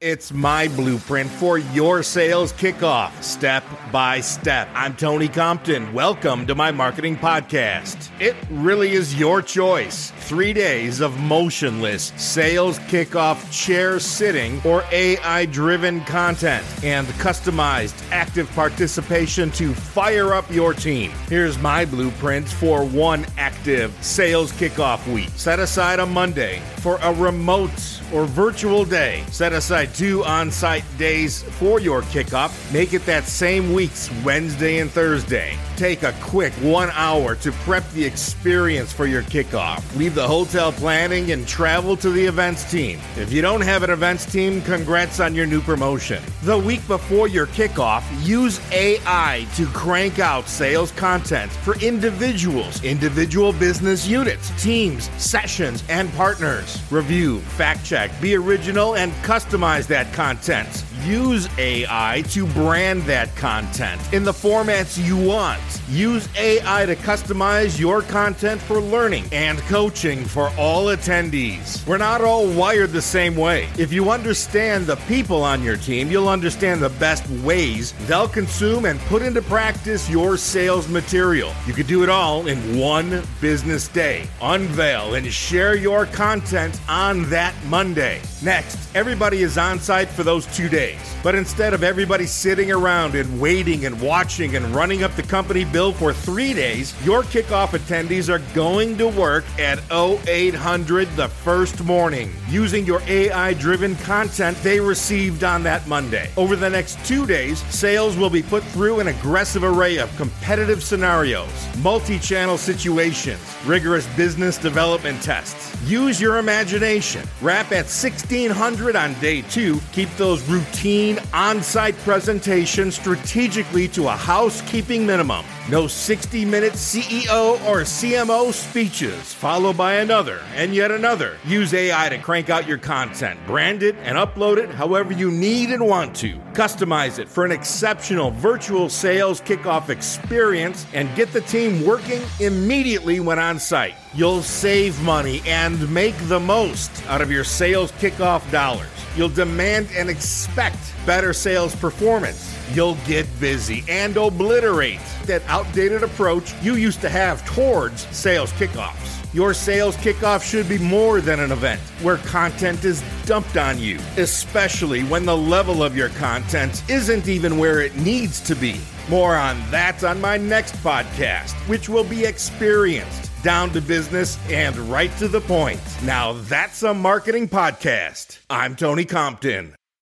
It's my blueprint for your sales kickoff, step by step. I'm Tony Compton. Welcome to my marketing podcast. It really is your choice. Three days of motionless sales kickoff chair sitting or AI driven content and customized active participation to fire up your team. Here's my blueprint for one active sales kickoff week. Set aside a Monday for a remote or virtual day. Set aside two on site days for your kickoff. Make it that same week's Wednesday and Thursday. Take a quick one hour to prep the experience for your kickoff. Leave the hotel planning and travel to the events team. If you don't have an events team, congrats on your new promotion. The week before your kickoff, use AI to crank out sales content for individuals, individual business units, teams, sessions, and partners. Review, fact check, be original, and customize that content. Use AI to brand that content in the formats you want. Use AI to customize your content for learning and coaching for all attendees. We're not all wired the same way. If you understand the people on your team, you'll understand the best ways they'll consume and put into practice your sales material. You could do it all in one business day. Unveil and share your content on that Monday. Next, everybody is on site for those two days. But instead of everybody sitting around and waiting and watching and running up the company bill for three days, your kickoff attendees are going to work at 0800 the first morning using your AI driven content they received on that Monday. Over the next two days, sales will be put through an aggressive array of competitive scenarios, multi channel situations, rigorous business development tests. Use your imagination. Wrap at 1600 on day two. Keep those routine on site presentations strategically to a housekeeping minimum. No 60 minute CEO or CMO speeches, followed by another and yet another. Use AI to crank out your content, brand it, and upload it however you need and want to. Customize it for an exceptional virtual sales kickoff experience and get the team working immediately when on site. You'll save money and make the most out of your sales kickoff dollars. You'll demand and expect better sales performance. You'll get busy and obliterate that outdated approach you used to have towards sales kickoffs. Your sales kickoff should be more than an event where content is dumped on you, especially when the level of your content isn't even where it needs to be. More on that on my next podcast, which will be experienced, down to business, and right to the point. Now that's a marketing podcast. I'm Tony Compton.